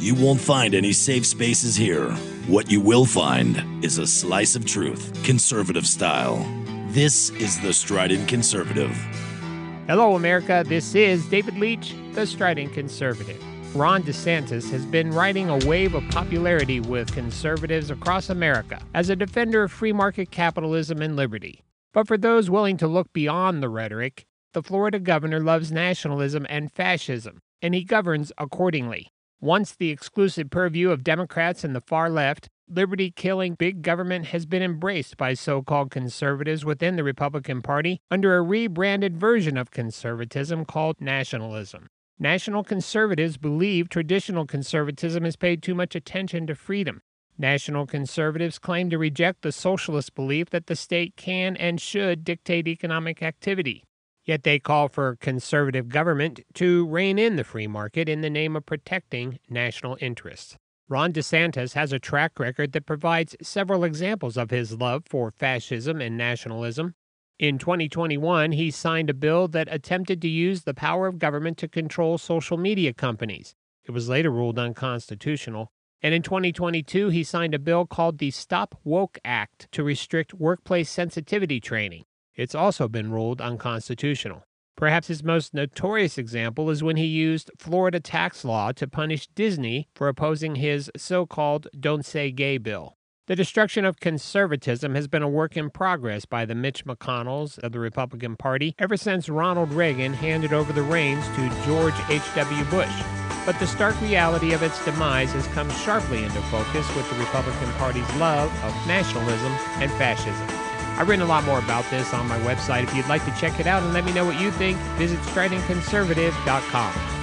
You won't find any safe spaces here. What you will find is a slice of truth, conservative style. This is the Strident Conservative. Hello, America. This is David Leach, the Strident Conservative. Ron DeSantis has been riding a wave of popularity with conservatives across America as a defender of free market capitalism and liberty. But for those willing to look beyond the rhetoric, the Florida governor loves nationalism and fascism, and he governs accordingly. Once the exclusive purview of Democrats and the far left, liberty killing big government has been embraced by so called conservatives within the Republican Party under a rebranded version of conservatism called nationalism. National conservatives believe traditional conservatism has paid too much attention to freedom. National conservatives claim to reject the socialist belief that the state can and should dictate economic activity. Yet they call for conservative government to rein in the free market in the name of protecting national interests. Ron DeSantis has a track record that provides several examples of his love for fascism and nationalism. In 2021, he signed a bill that attempted to use the power of government to control social media companies. It was later ruled unconstitutional. And in 2022, he signed a bill called the Stop Woke Act to restrict workplace sensitivity training. It's also been ruled unconstitutional. Perhaps his most notorious example is when he used Florida tax law to punish Disney for opposing his so called Don't Say Gay bill. The destruction of conservatism has been a work in progress by the Mitch McConnells of the Republican Party ever since Ronald Reagan handed over the reins to George H.W. Bush. But the stark reality of its demise has come sharply into focus with the Republican Party's love of nationalism and fascism. I've written a lot more about this on my website. If you'd like to check it out and let me know what you think, visit stridentconservative.com.